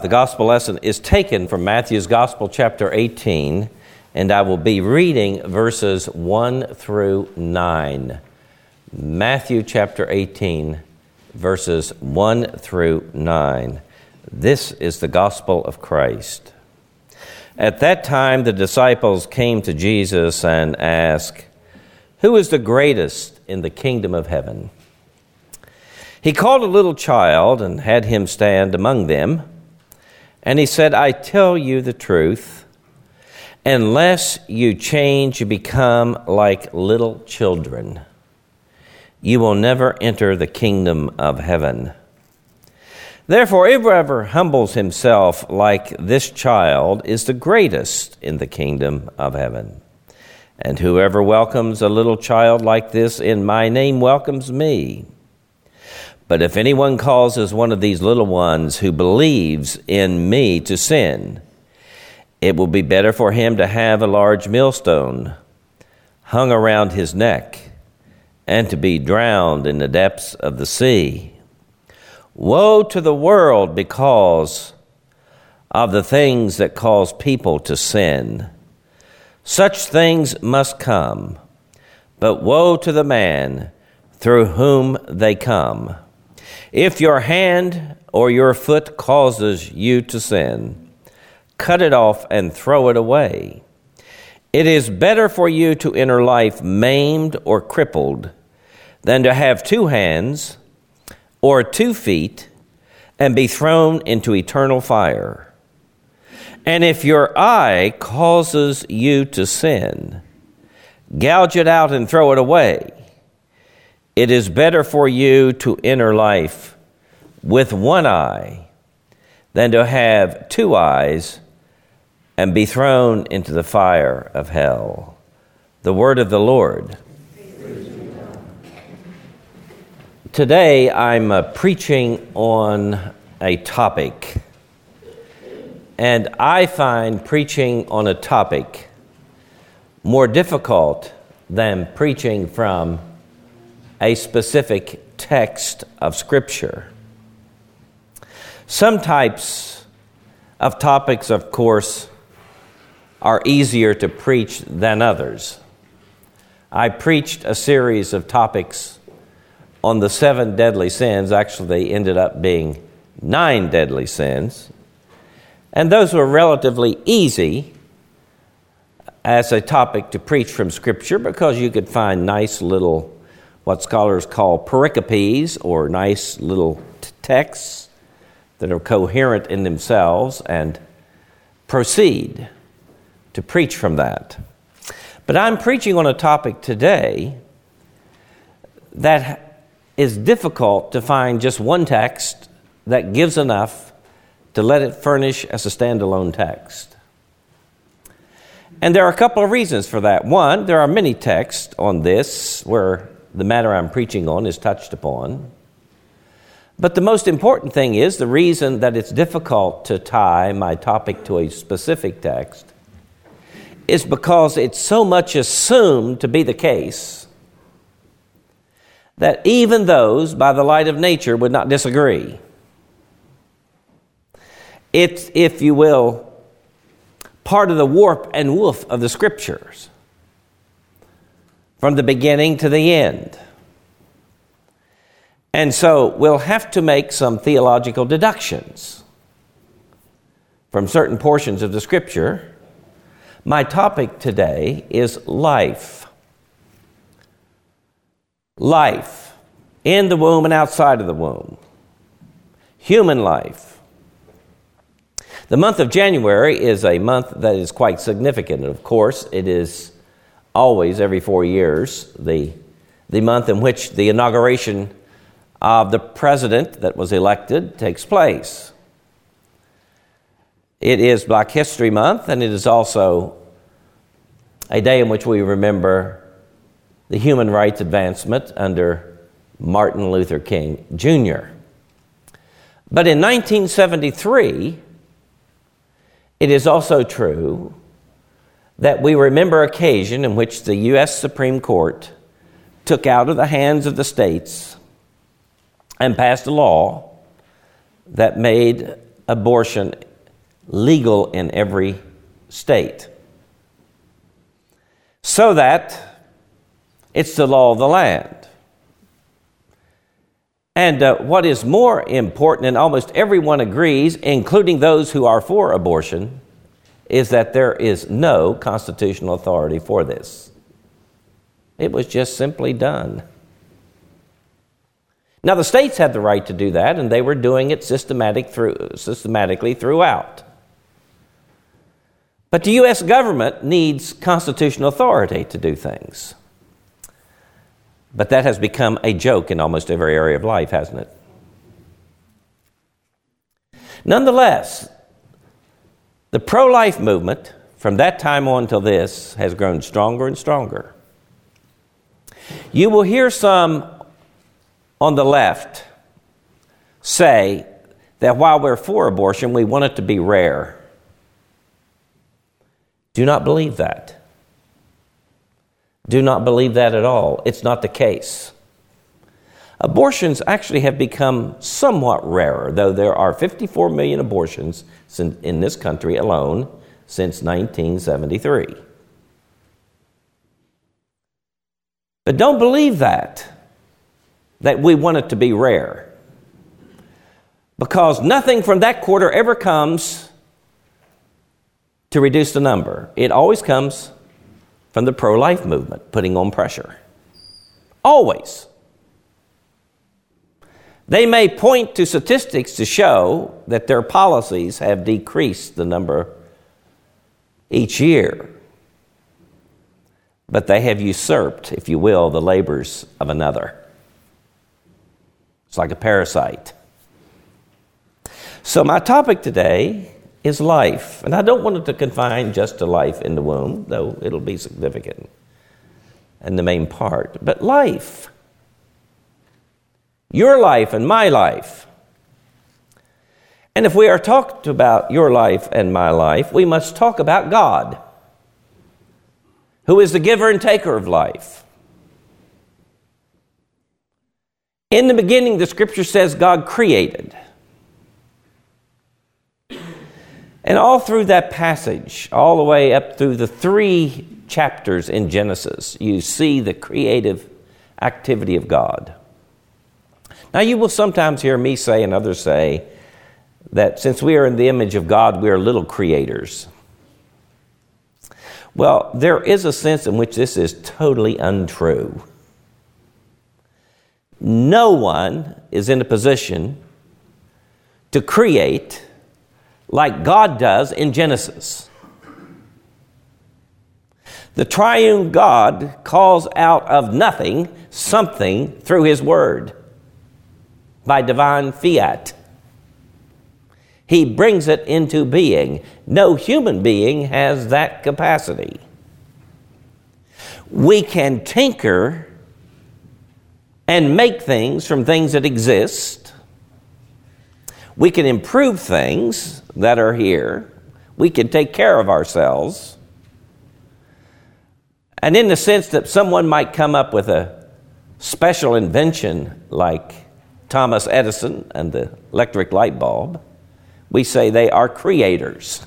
The gospel lesson is taken from Matthew's Gospel, chapter 18, and I will be reading verses 1 through 9. Matthew chapter 18, verses 1 through 9. This is the gospel of Christ. At that time, the disciples came to Jesus and asked, Who is the greatest in the kingdom of heaven? He called a little child and had him stand among them. And he said, I tell you the truth, unless you change, you become like little children. You will never enter the kingdom of heaven. Therefore, whoever humbles himself like this child is the greatest in the kingdom of heaven. And whoever welcomes a little child like this in my name welcomes me. But if anyone causes one of these little ones who believes in me to sin, it will be better for him to have a large millstone hung around his neck and to be drowned in the depths of the sea. Woe to the world because of the things that cause people to sin. Such things must come, but woe to the man through whom they come. If your hand or your foot causes you to sin, cut it off and throw it away. It is better for you to enter life maimed or crippled than to have two hands or two feet and be thrown into eternal fire. And if your eye causes you to sin, gouge it out and throw it away. It is better for you to enter life with one eye than to have two eyes and be thrown into the fire of hell. The word of the Lord. Today I'm uh, preaching on a topic, and I find preaching on a topic more difficult than preaching from a specific text of Scripture. Some types of topics, of course, are easier to preach than others. I preached a series of topics on the seven deadly sins. Actually, they ended up being nine deadly sins. And those were relatively easy as a topic to preach from Scripture because you could find nice little what scholars call pericopes or nice little t- texts that are coherent in themselves and proceed to preach from that. But I'm preaching on a topic today that is difficult to find just one text that gives enough to let it furnish as a standalone text. And there are a couple of reasons for that. One, there are many texts on this where the matter I'm preaching on is touched upon. But the most important thing is the reason that it's difficult to tie my topic to a specific text is because it's so much assumed to be the case that even those by the light of nature would not disagree. It's, if you will, part of the warp and woof of the scriptures from the beginning to the end. And so we'll have to make some theological deductions from certain portions of the scripture. My topic today is life. Life in the womb and outside of the womb. Human life. The month of January is a month that is quite significant. Of course, it is always every four years, the, the month in which the inauguration of the president that was elected takes place. It is Black History Month, and it is also a day in which we remember the human rights advancement under Martin Luther King Jr. But in 1973, it is also true that we remember occasion in which the U.S. Supreme Court took out of the hands of the states and passed a law that made abortion legal in every state. So that it's the law of the land. And uh, what is more important, and almost everyone agrees, including those who are for abortion, is that there is no constitutional authority for this. It was just simply done. Now, the states had the right to do that, and they were doing it systematic through, systematically throughout. But the U.S. government needs constitutional authority to do things. But that has become a joke in almost every area of life, hasn't it? Nonetheless, the pro life movement from that time on till this has grown stronger and stronger. You will hear some on the left say that while we're for abortion, we want it to be rare. Do not believe that. Do not believe that at all. It's not the case. Abortions actually have become somewhat rarer, though there are 54 million abortions in this country alone since 1973. But don't believe that, that we want it to be rare. Because nothing from that quarter ever comes to reduce the number. It always comes from the pro life movement, putting on pressure. Always. They may point to statistics to show that their policies have decreased the number each year, but they have usurped, if you will, the labors of another. It's like a parasite. So, my topic today is life. And I don't want it to confine just to life in the womb, though it'll be significant and the main part, but life. Your life and my life. And if we are talked about your life and my life, we must talk about God, who is the giver and taker of life. In the beginning, the scripture says God created. And all through that passage, all the way up through the three chapters in Genesis, you see the creative activity of God. Now, you will sometimes hear me say and others say that since we are in the image of God, we are little creators. Well, there is a sense in which this is totally untrue. No one is in a position to create like God does in Genesis. The triune God calls out of nothing something through His Word by divine fiat. He brings it into being. No human being has that capacity. We can tinker and make things from things that exist. We can improve things that are here. We can take care of ourselves. And in the sense that someone might come up with a special invention like Thomas Edison and the electric light bulb, we say they are creators.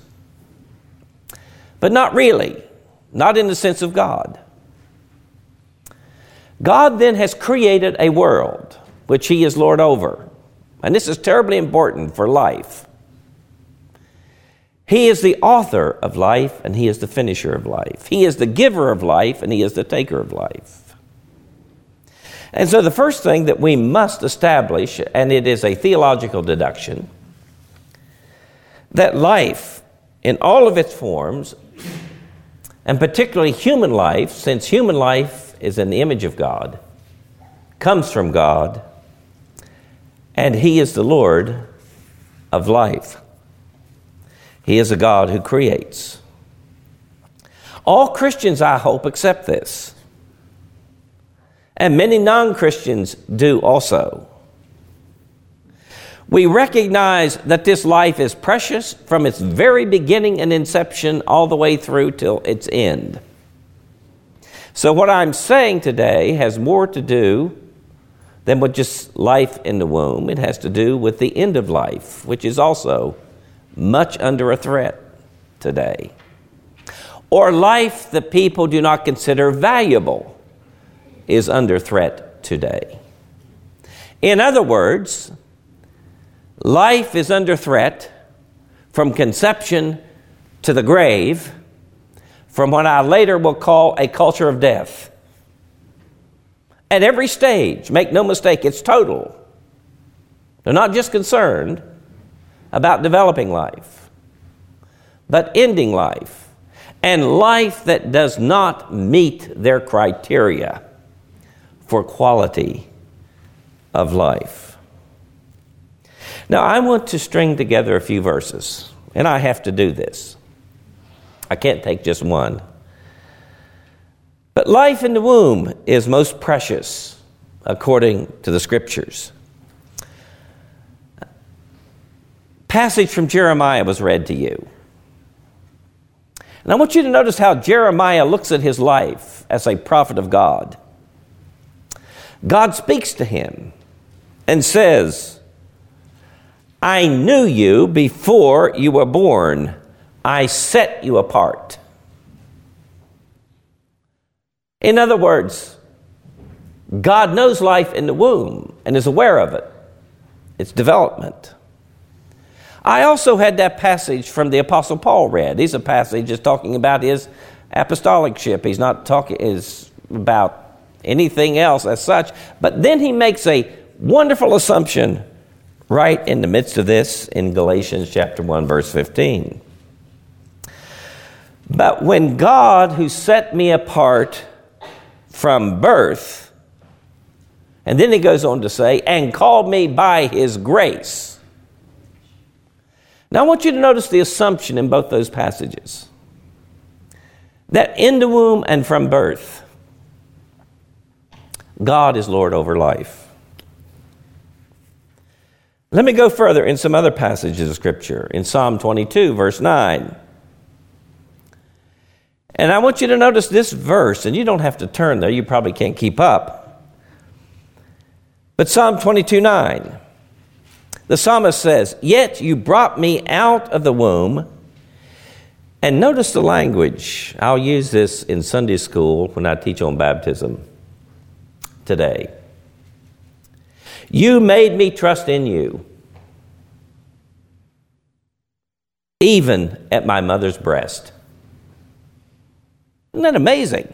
But not really, not in the sense of God. God then has created a world which He is Lord over. And this is terribly important for life. He is the author of life and He is the finisher of life. He is the giver of life and He is the taker of life. And so, the first thing that we must establish, and it is a theological deduction, that life in all of its forms, and particularly human life, since human life is in the image of God, comes from God, and He is the Lord of life. He is a God who creates. All Christians, I hope, accept this. And many non Christians do also. We recognize that this life is precious from its very beginning and inception all the way through till its end. So, what I'm saying today has more to do than with just life in the womb. It has to do with the end of life, which is also much under a threat today. Or life that people do not consider valuable is under threat today. In other words, life is under threat from conception to the grave from what I later will call a culture of death. At every stage, make no mistake, it's total. They're not just concerned about developing life, but ending life, and life that does not meet their criteria for quality of life. Now, I want to string together a few verses, and I have to do this. I can't take just one. But life in the womb is most precious according to the scriptures. Passage from Jeremiah was read to you. And I want you to notice how Jeremiah looks at his life as a prophet of God. God speaks to him and says, I knew you before you were born. I set you apart. In other words, God knows life in the womb and is aware of it, its development. I also had that passage from the Apostle Paul read. He's a passage that's talking about his apostolicship. He's not talking is about anything else as such. But then he makes a wonderful assumption right in the midst of this in Galatians chapter 1 verse 15. But when God, who set me apart from birth, and then he goes on to say, and called me by his grace. Now I want you to notice the assumption in both those passages that in the womb and from birth, God is Lord over life. Let me go further in some other passages of Scripture. In Psalm 22, verse 9. And I want you to notice this verse, and you don't have to turn there, you probably can't keep up. But Psalm 22 9, the psalmist says, Yet you brought me out of the womb. And notice the language. I'll use this in Sunday school when I teach on baptism today. You made me trust in you, even at my mother's breast. Isn't that amazing?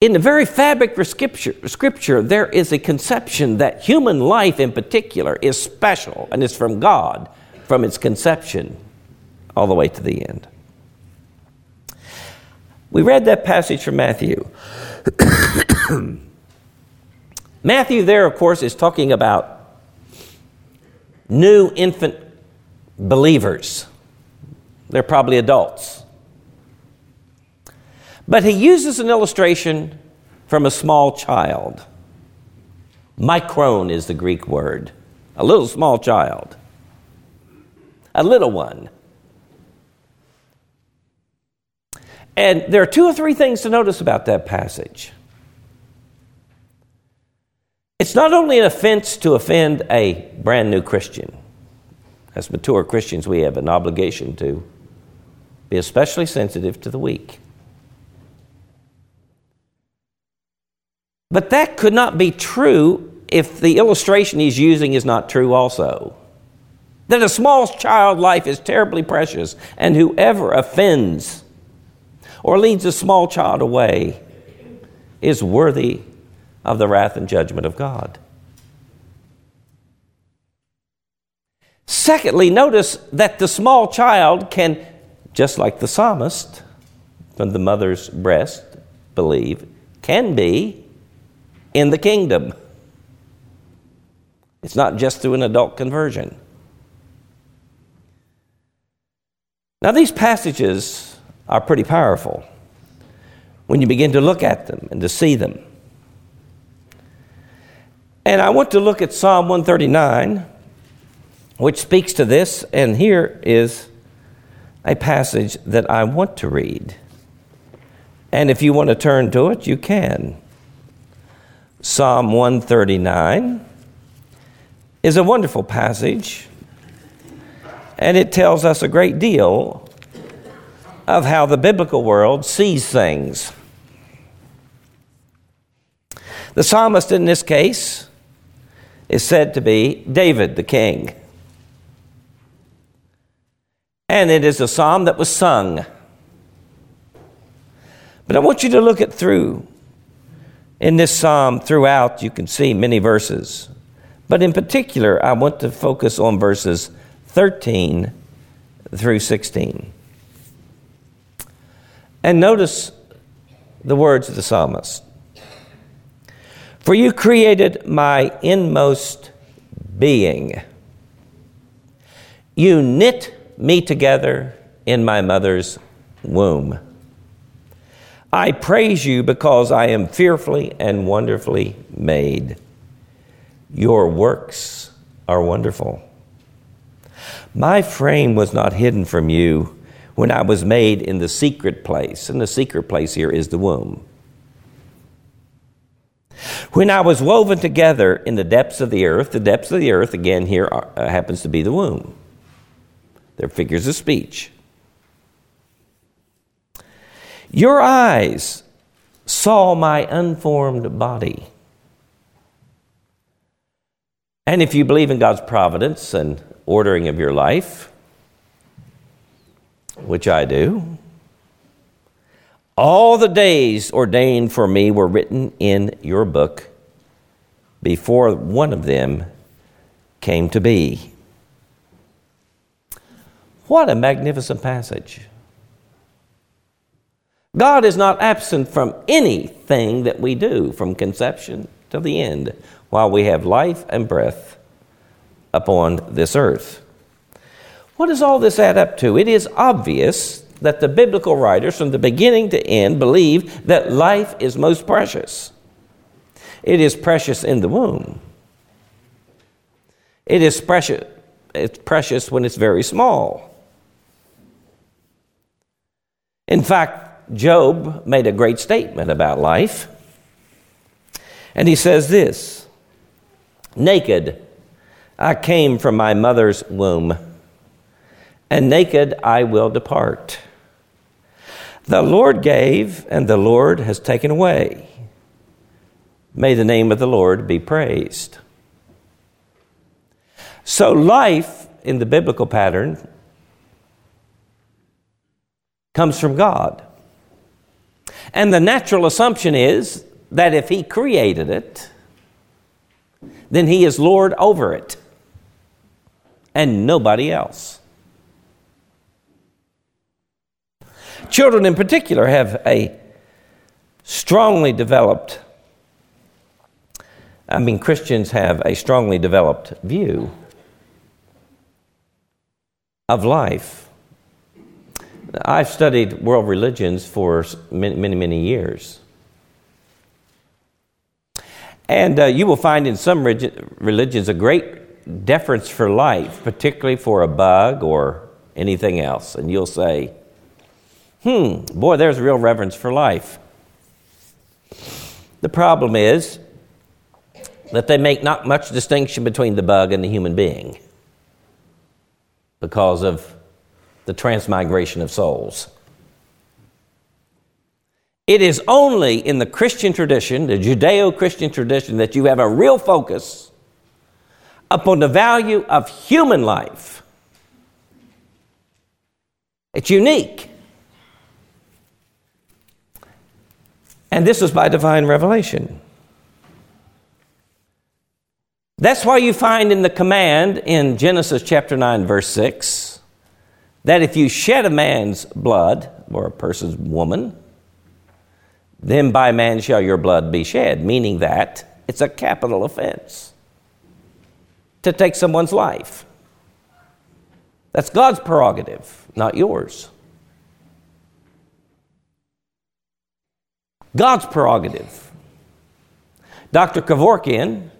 In the very fabric of scripture, scripture, there is a conception that human life in particular is special and is from God from its conception all the way to the end. We read that passage from Matthew. Matthew, there, of course, is talking about new infant believers. They're probably adults. But he uses an illustration from a small child. Micron is the Greek word, a little small child, a little one. And there are two or three things to notice about that passage. It's not only an offense to offend a brand new Christian, as mature Christians, we have an obligation to be especially sensitive to the weak. But that could not be true if the illustration he's using is not true also. That a small child life is terribly precious, and whoever offends or leads a small child away is worthy of the wrath and judgment of God. Secondly, notice that the small child can just like the psalmist from the mother's breast, believe, can be in the kingdom. It's not just through an adult conversion. Now, these passages are pretty powerful when you begin to look at them and to see them. And I want to look at Psalm 139, which speaks to this, and here is a passage that I want to read. And if you want to turn to it, you can. Psalm 139 is a wonderful passage, and it tells us a great deal of how the biblical world sees things. The psalmist in this case is said to be David the king. And it is a psalm that was sung. But I want you to look it through. In this psalm, throughout, you can see many verses. But in particular, I want to focus on verses 13 through 16. And notice the words of the psalmist For you created my inmost being. You knit me together in my mother's womb. I praise you because I am fearfully and wonderfully made. Your works are wonderful. My frame was not hidden from you when I was made in the secret place, and the secret place here is the womb. When I was woven together in the depths of the earth, the depths of the earth, again, here are, uh, happens to be the womb. They're figures of speech. Your eyes saw my unformed body. And if you believe in God's providence and ordering of your life, which I do, all the days ordained for me were written in your book before one of them came to be. What a magnificent passage. God is not absent from anything that we do from conception to the end while we have life and breath upon this earth. What does all this add up to? It is obvious that the biblical writers, from the beginning to end, believe that life is most precious. It is precious in the womb. It is precious, it's precious when it's very small. In fact, Job made a great statement about life. And he says this Naked I came from my mother's womb, and naked I will depart. The Lord gave, and the Lord has taken away. May the name of the Lord be praised. So, life in the biblical pattern comes from God. And the natural assumption is that if He created it, then He is Lord over it and nobody else. Children, in particular, have a strongly developed, I mean, Christians have a strongly developed view of life. I've studied world religions for many, many, many years. And uh, you will find in some religions a great deference for life, particularly for a bug or anything else. And you'll say, hmm, boy, there's real reverence for life. The problem is that they make not much distinction between the bug and the human being because of the transmigration of souls. It is only in the Christian tradition, the Judeo Christian tradition, that you have a real focus upon the value of human life. It's unique. And this is by divine revelation. That's why you find in the command in Genesis chapter 9, verse 6 that if you shed a man's blood, or a person's woman, then by man shall your blood be shed, meaning that it's a capital offense to take someone's life. That's God's prerogative, not yours. God's prerogative. Dr. Kevorkian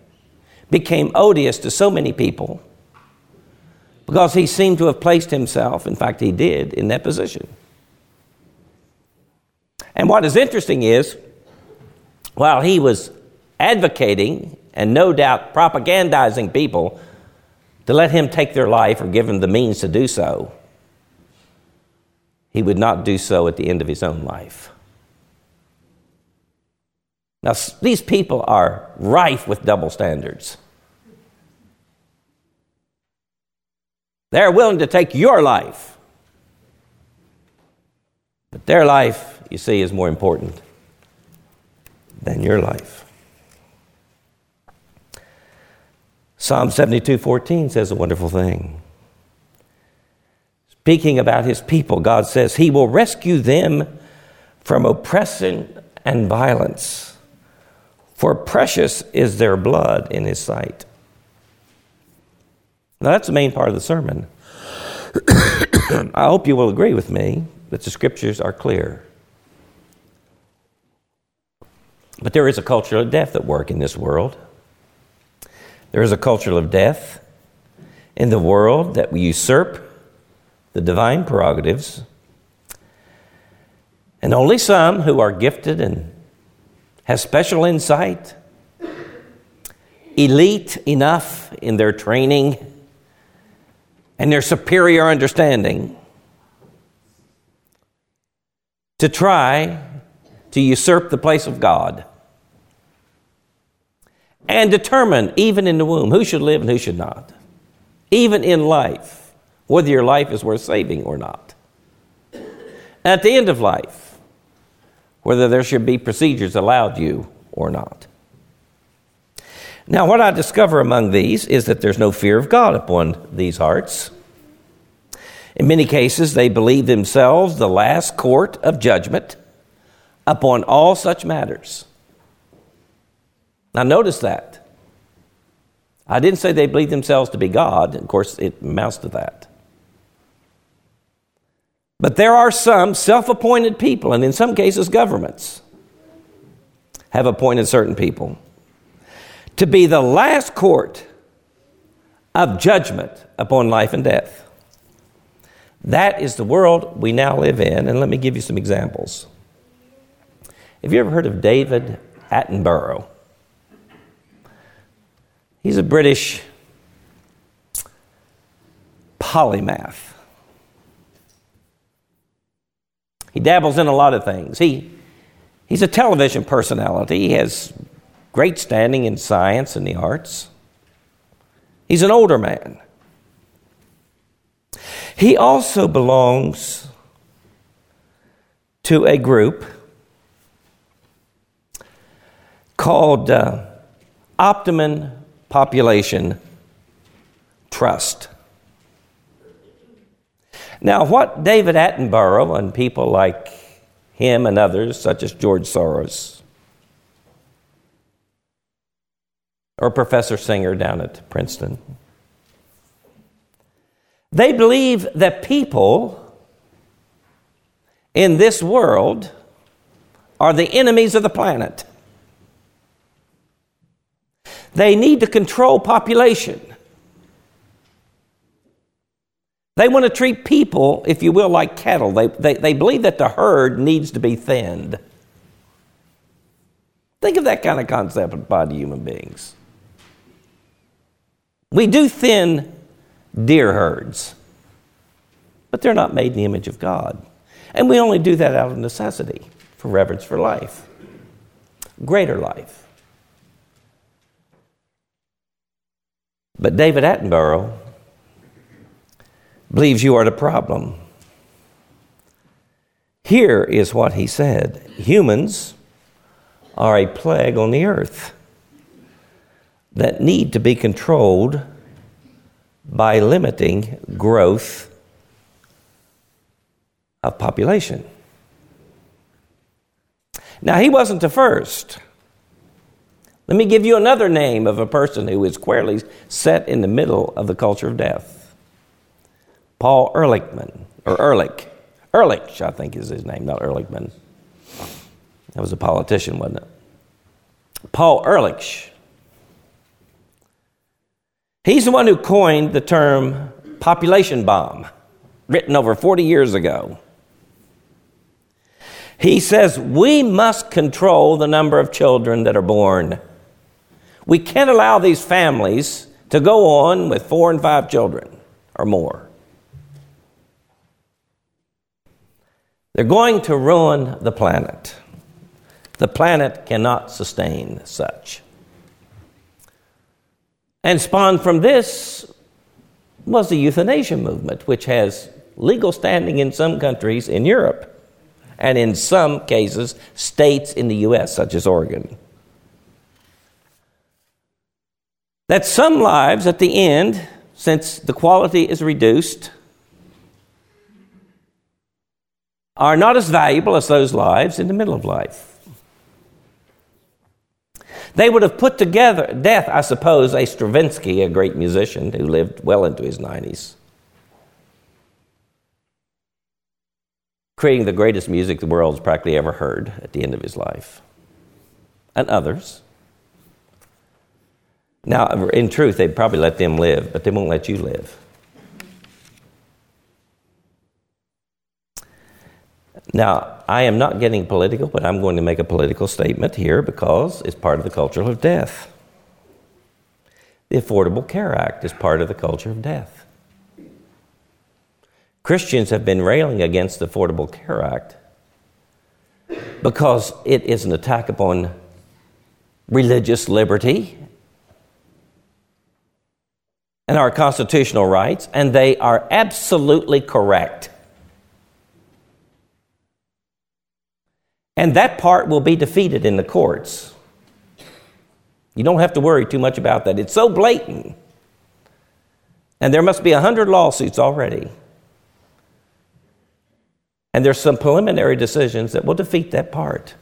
became odious to so many people because he seemed to have placed himself, in fact, he did, in that position. And what is interesting is, while he was advocating and no doubt propagandizing people to let him take their life or give him the means to do so, he would not do so at the end of his own life. Now, these people are rife with double standards. They're willing to take your life. But their life, you see, is more important than your life. Psalm 72:14 says a wonderful thing. Speaking about his people, God says, He will rescue them from oppression and violence, for precious is their blood in His sight. Now, that's the main part of the sermon. I hope you will agree with me that the scriptures are clear. But there is a culture of death at work in this world. There is a culture of death in the world that we usurp the divine prerogatives. And only some who are gifted and have special insight, elite enough in their training and their superior understanding to try to usurp the place of God and determine, even in the womb, who should live and who should not, even in life whether your life is worth saving or not. At the end of life, whether there should be procedures allowed you or not. Now, what I discover among these is that there's no fear of God upon these hearts. In many cases, they believe themselves the last court of judgment upon all such matters. Now, notice that. I didn't say they believe themselves to be God. Of course, it amounts to that. But there are some self appointed people, and in some cases, governments have appointed certain people to be the last court of judgment upon life and death. That is the world we now live in, and let me give you some examples. Have you ever heard of David Attenborough? He's a British polymath. He dabbles in a lot of things. He, he's a television personality. He has great standing in science and the arts. He's an older man. He also belongs to a group called uh, Optimum Population Trust. Now, what David Attenborough and people like him and others, such as George Soros or Professor Singer down at Princeton, they believe that people in this world are the enemies of the planet. They need to control population. They want to treat people, if you will, like cattle. They, they, they believe that the herd needs to be thinned. Think of that kind of concept applied to human beings. We do thin deer herds, but they're not made in the image of God. And we only do that out of necessity for reverence for life, greater life. But David Attenborough believes you are the problem. Here is what he said humans are a plague on the earth that need to be controlled by limiting growth of population. Now, he wasn't the first. Let me give you another name of a person who is squarely set in the middle of the culture of death. Paul Ehrlichman, or Ehrlich. Ehrlich, I think is his name, not Ehrlichman. That was a politician, wasn't it? Paul Ehrlich. He's the one who coined the term population bomb, written over 40 years ago. He says we must control the number of children that are born. We can't allow these families to go on with four and five children or more. They're going to ruin the planet. The planet cannot sustain such. And spawned from this was the euthanasia movement, which has legal standing in some countries in Europe and in some cases, states in the U.S., such as Oregon. That some lives at the end, since the quality is reduced, are not as valuable as those lives in the middle of life. They would have put together, death, I suppose, a Stravinsky, a great musician who lived well into his 90s, creating the greatest music the world's practically ever heard at the end of his life, and others. Now, in truth, they'd probably let them live, but they won't let you live. Now, I am not getting political, but I'm going to make a political statement here because it's part of the culture of death. The Affordable Care Act is part of the culture of death. Christians have been railing against the Affordable Care Act because it is an attack upon religious liberty and our constitutional rights, and they are absolutely correct. And that part will be defeated in the courts. You don't have to worry too much about that. It's so blatant. And there must be a hundred lawsuits already. And there's some preliminary decisions that will defeat that part.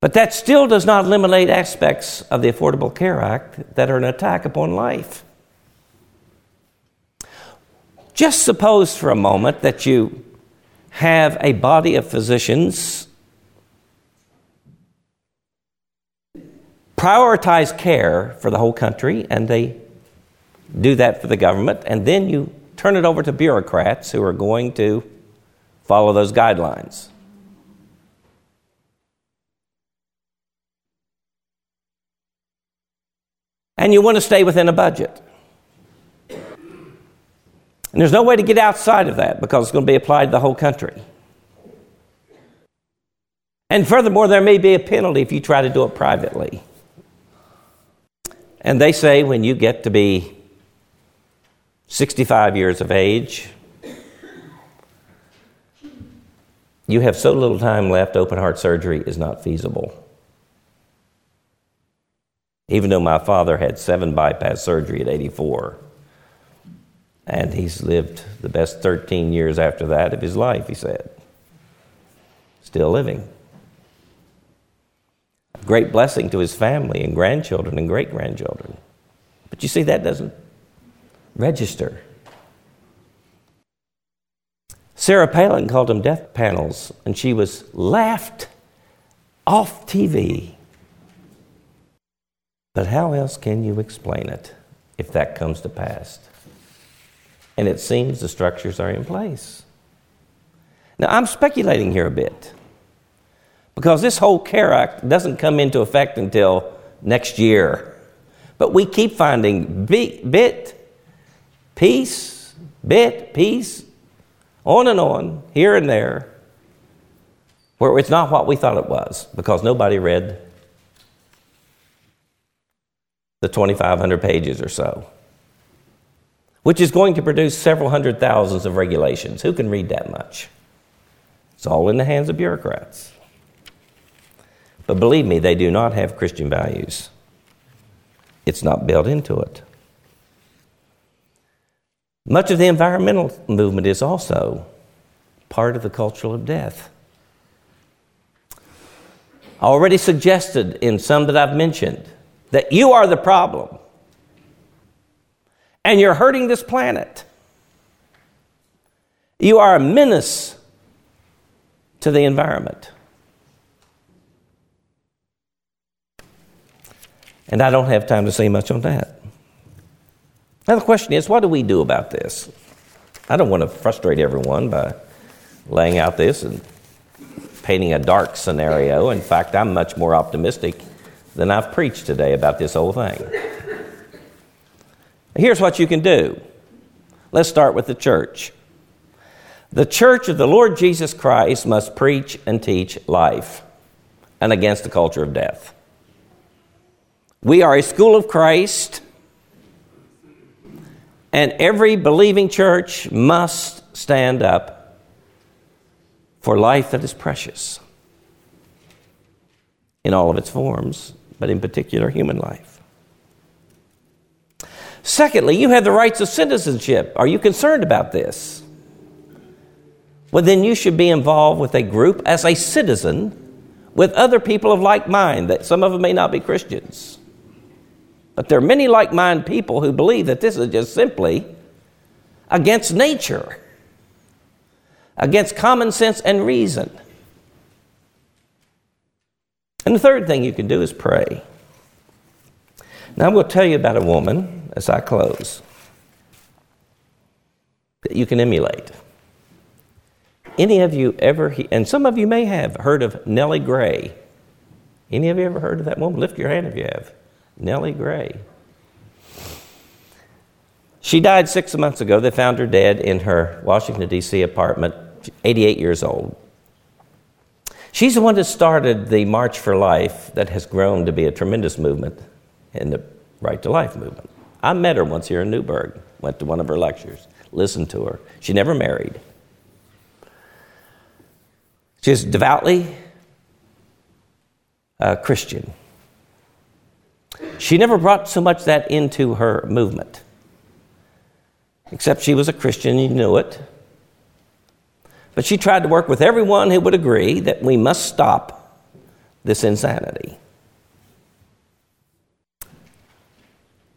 But that still does not eliminate aspects of the Affordable Care Act that are an attack upon life. Just suppose for a moment that you have a body of physicians prioritize care for the whole country, and they do that for the government, and then you turn it over to bureaucrats who are going to follow those guidelines. And you want to stay within a budget. And there's no way to get outside of that because it's going to be applied to the whole country. And furthermore, there may be a penalty if you try to do it privately. And they say when you get to be 65 years of age, you have so little time left, open heart surgery is not feasible. Even though my father had seven bypass surgery at 84, and he's lived the best 13 years after that of his life, he said. Still living. Great blessing to his family and grandchildren and great grandchildren. But you see, that doesn't register. Sarah Palin called them death panels, and she was laughed off TV. But how else can you explain it if that comes to pass? And it seems the structures are in place. Now, I'm speculating here a bit because this whole CARE Act doesn't come into effect until next year. But we keep finding bit, bit piece, bit, piece, on and on, here and there, where it's not what we thought it was because nobody read the 2,500 pages or so which is going to produce several hundred thousands of regulations. Who can read that much? It's all in the hands of bureaucrats. But believe me, they do not have Christian values. It's not built into it. Much of the environmental movement is also part of the culture of death. I already suggested in some that I've mentioned that you are the problem and you're hurting this planet. You are a menace to the environment. And I don't have time to say much on that. Now, the question is what do we do about this? I don't want to frustrate everyone by laying out this and painting a dark scenario. In fact, I'm much more optimistic than I've preached today about this whole thing. Here's what you can do. Let's start with the church. The church of the Lord Jesus Christ must preach and teach life and against the culture of death. We are a school of Christ, and every believing church must stand up for life that is precious in all of its forms, but in particular, human life. Secondly, you have the rights of citizenship. Are you concerned about this? Well, then you should be involved with a group as a citizen with other people of like mind, that some of them may not be Christians. But there are many like minded people who believe that this is just simply against nature, against common sense and reason. And the third thing you can do is pray. Now, going to tell you about a woman as I close that you can emulate. Any of you ever, and some of you may have, heard of Nellie Gray? Any of you ever heard of that woman? Lift your hand if you have. Nellie Gray. She died six months ago. They found her dead in her Washington, D.C. apartment, 88 years old. She's the one that started the March for Life that has grown to be a tremendous movement in the Right to Life movement. I met her once here in Newburgh, went to one of her lectures, listened to her. She never married. She's devoutly a Christian. She never brought so much that into her movement, except she was a Christian, you knew it. But she tried to work with everyone who would agree that we must stop this insanity.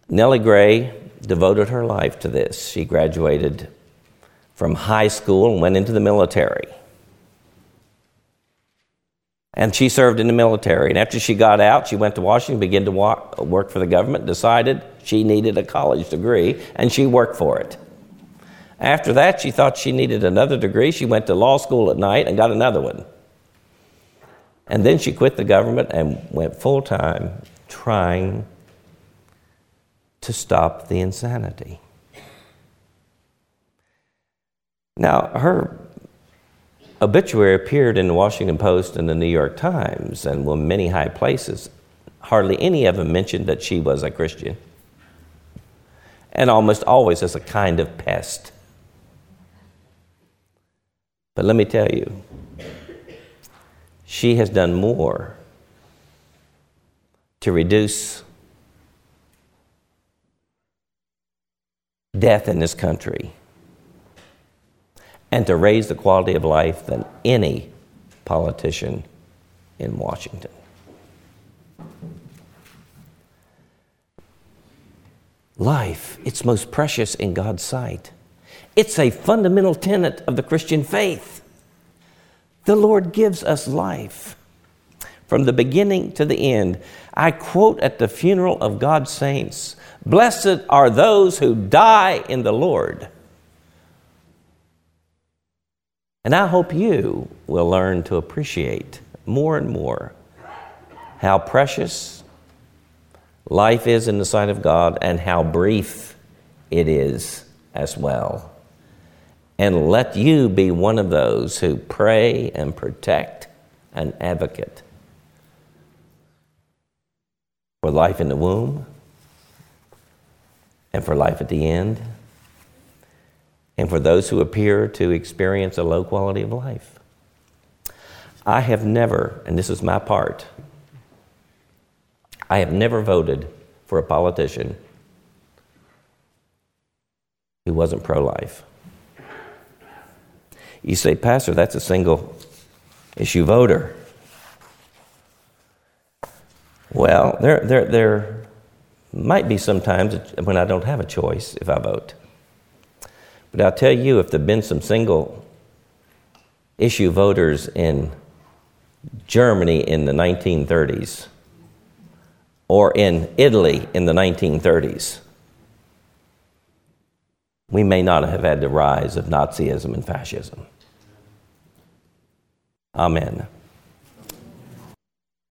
Nellie Gray devoted her life to this. She graduated from high school and went into the military. And she served in the military. And after she got out, she went to Washington, began to walk, work for the government, decided she needed a college degree, and she worked for it. After that, she thought she needed another degree. She went to law school at night and got another one. And then she quit the government and went full time trying to stop the insanity. Now, her obituary appeared in the Washington Post and the New York Times and were many high places. Hardly any of them mentioned that she was a Christian, and almost always as a kind of pest. But let me tell you, she has done more to reduce death in this country and to raise the quality of life than any politician in Washington. Life, it's most precious in God's sight. It's a fundamental tenet of the Christian faith. The Lord gives us life from the beginning to the end. I quote at the funeral of God's saints Blessed are those who die in the Lord. And I hope you will learn to appreciate more and more how precious life is in the sight of God and how brief it is as well. And let you be one of those who pray and protect an advocate for life in the womb and for life at the end and for those who appear to experience a low quality of life. I have never, and this is my part, I have never voted for a politician who wasn't pro life. You say, Pastor, that's a single issue voter. Well, there, there, there might be some times when I don't have a choice if I vote. But I'll tell you, if there have been some single issue voters in Germany in the 1930s or in Italy in the 1930s, we may not have had the rise of Nazism and fascism. Amen.